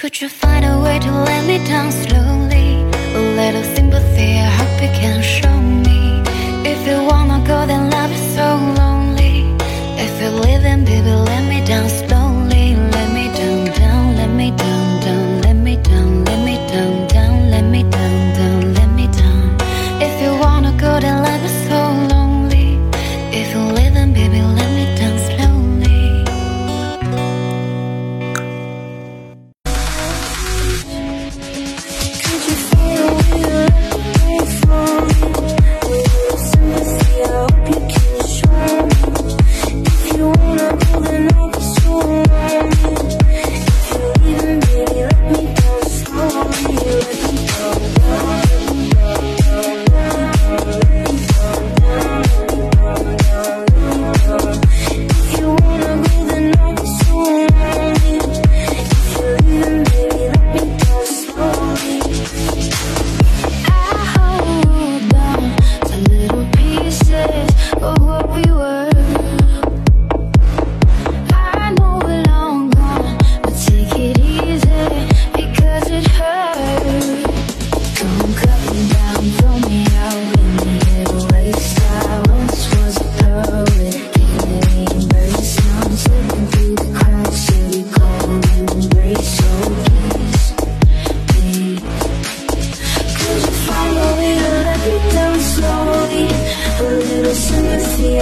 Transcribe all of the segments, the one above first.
Could you find a way to let me down slowly? A little sympathy, I hope you can show me.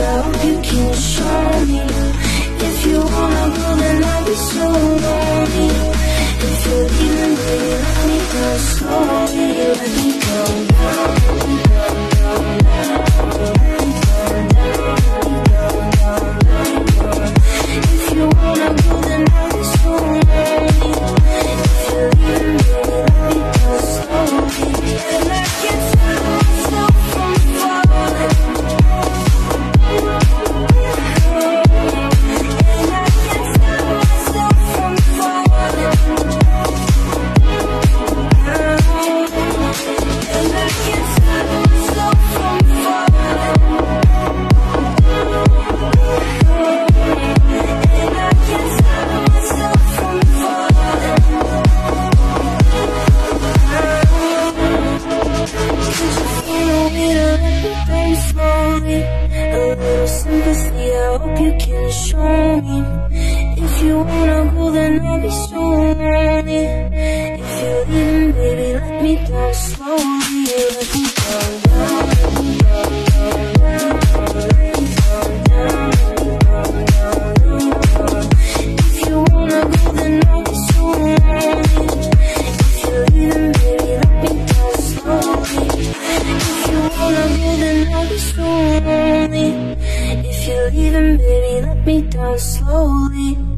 hope you can show me. If you wanna go, then I'll be so wrong. me a little sympathy. I hope you can show me. If you wanna go, then I'll be so lonely. If you're leaving, baby, let me down slowly. Let me down. If you wanna go, then I'll leaving, baby, let me down slowly.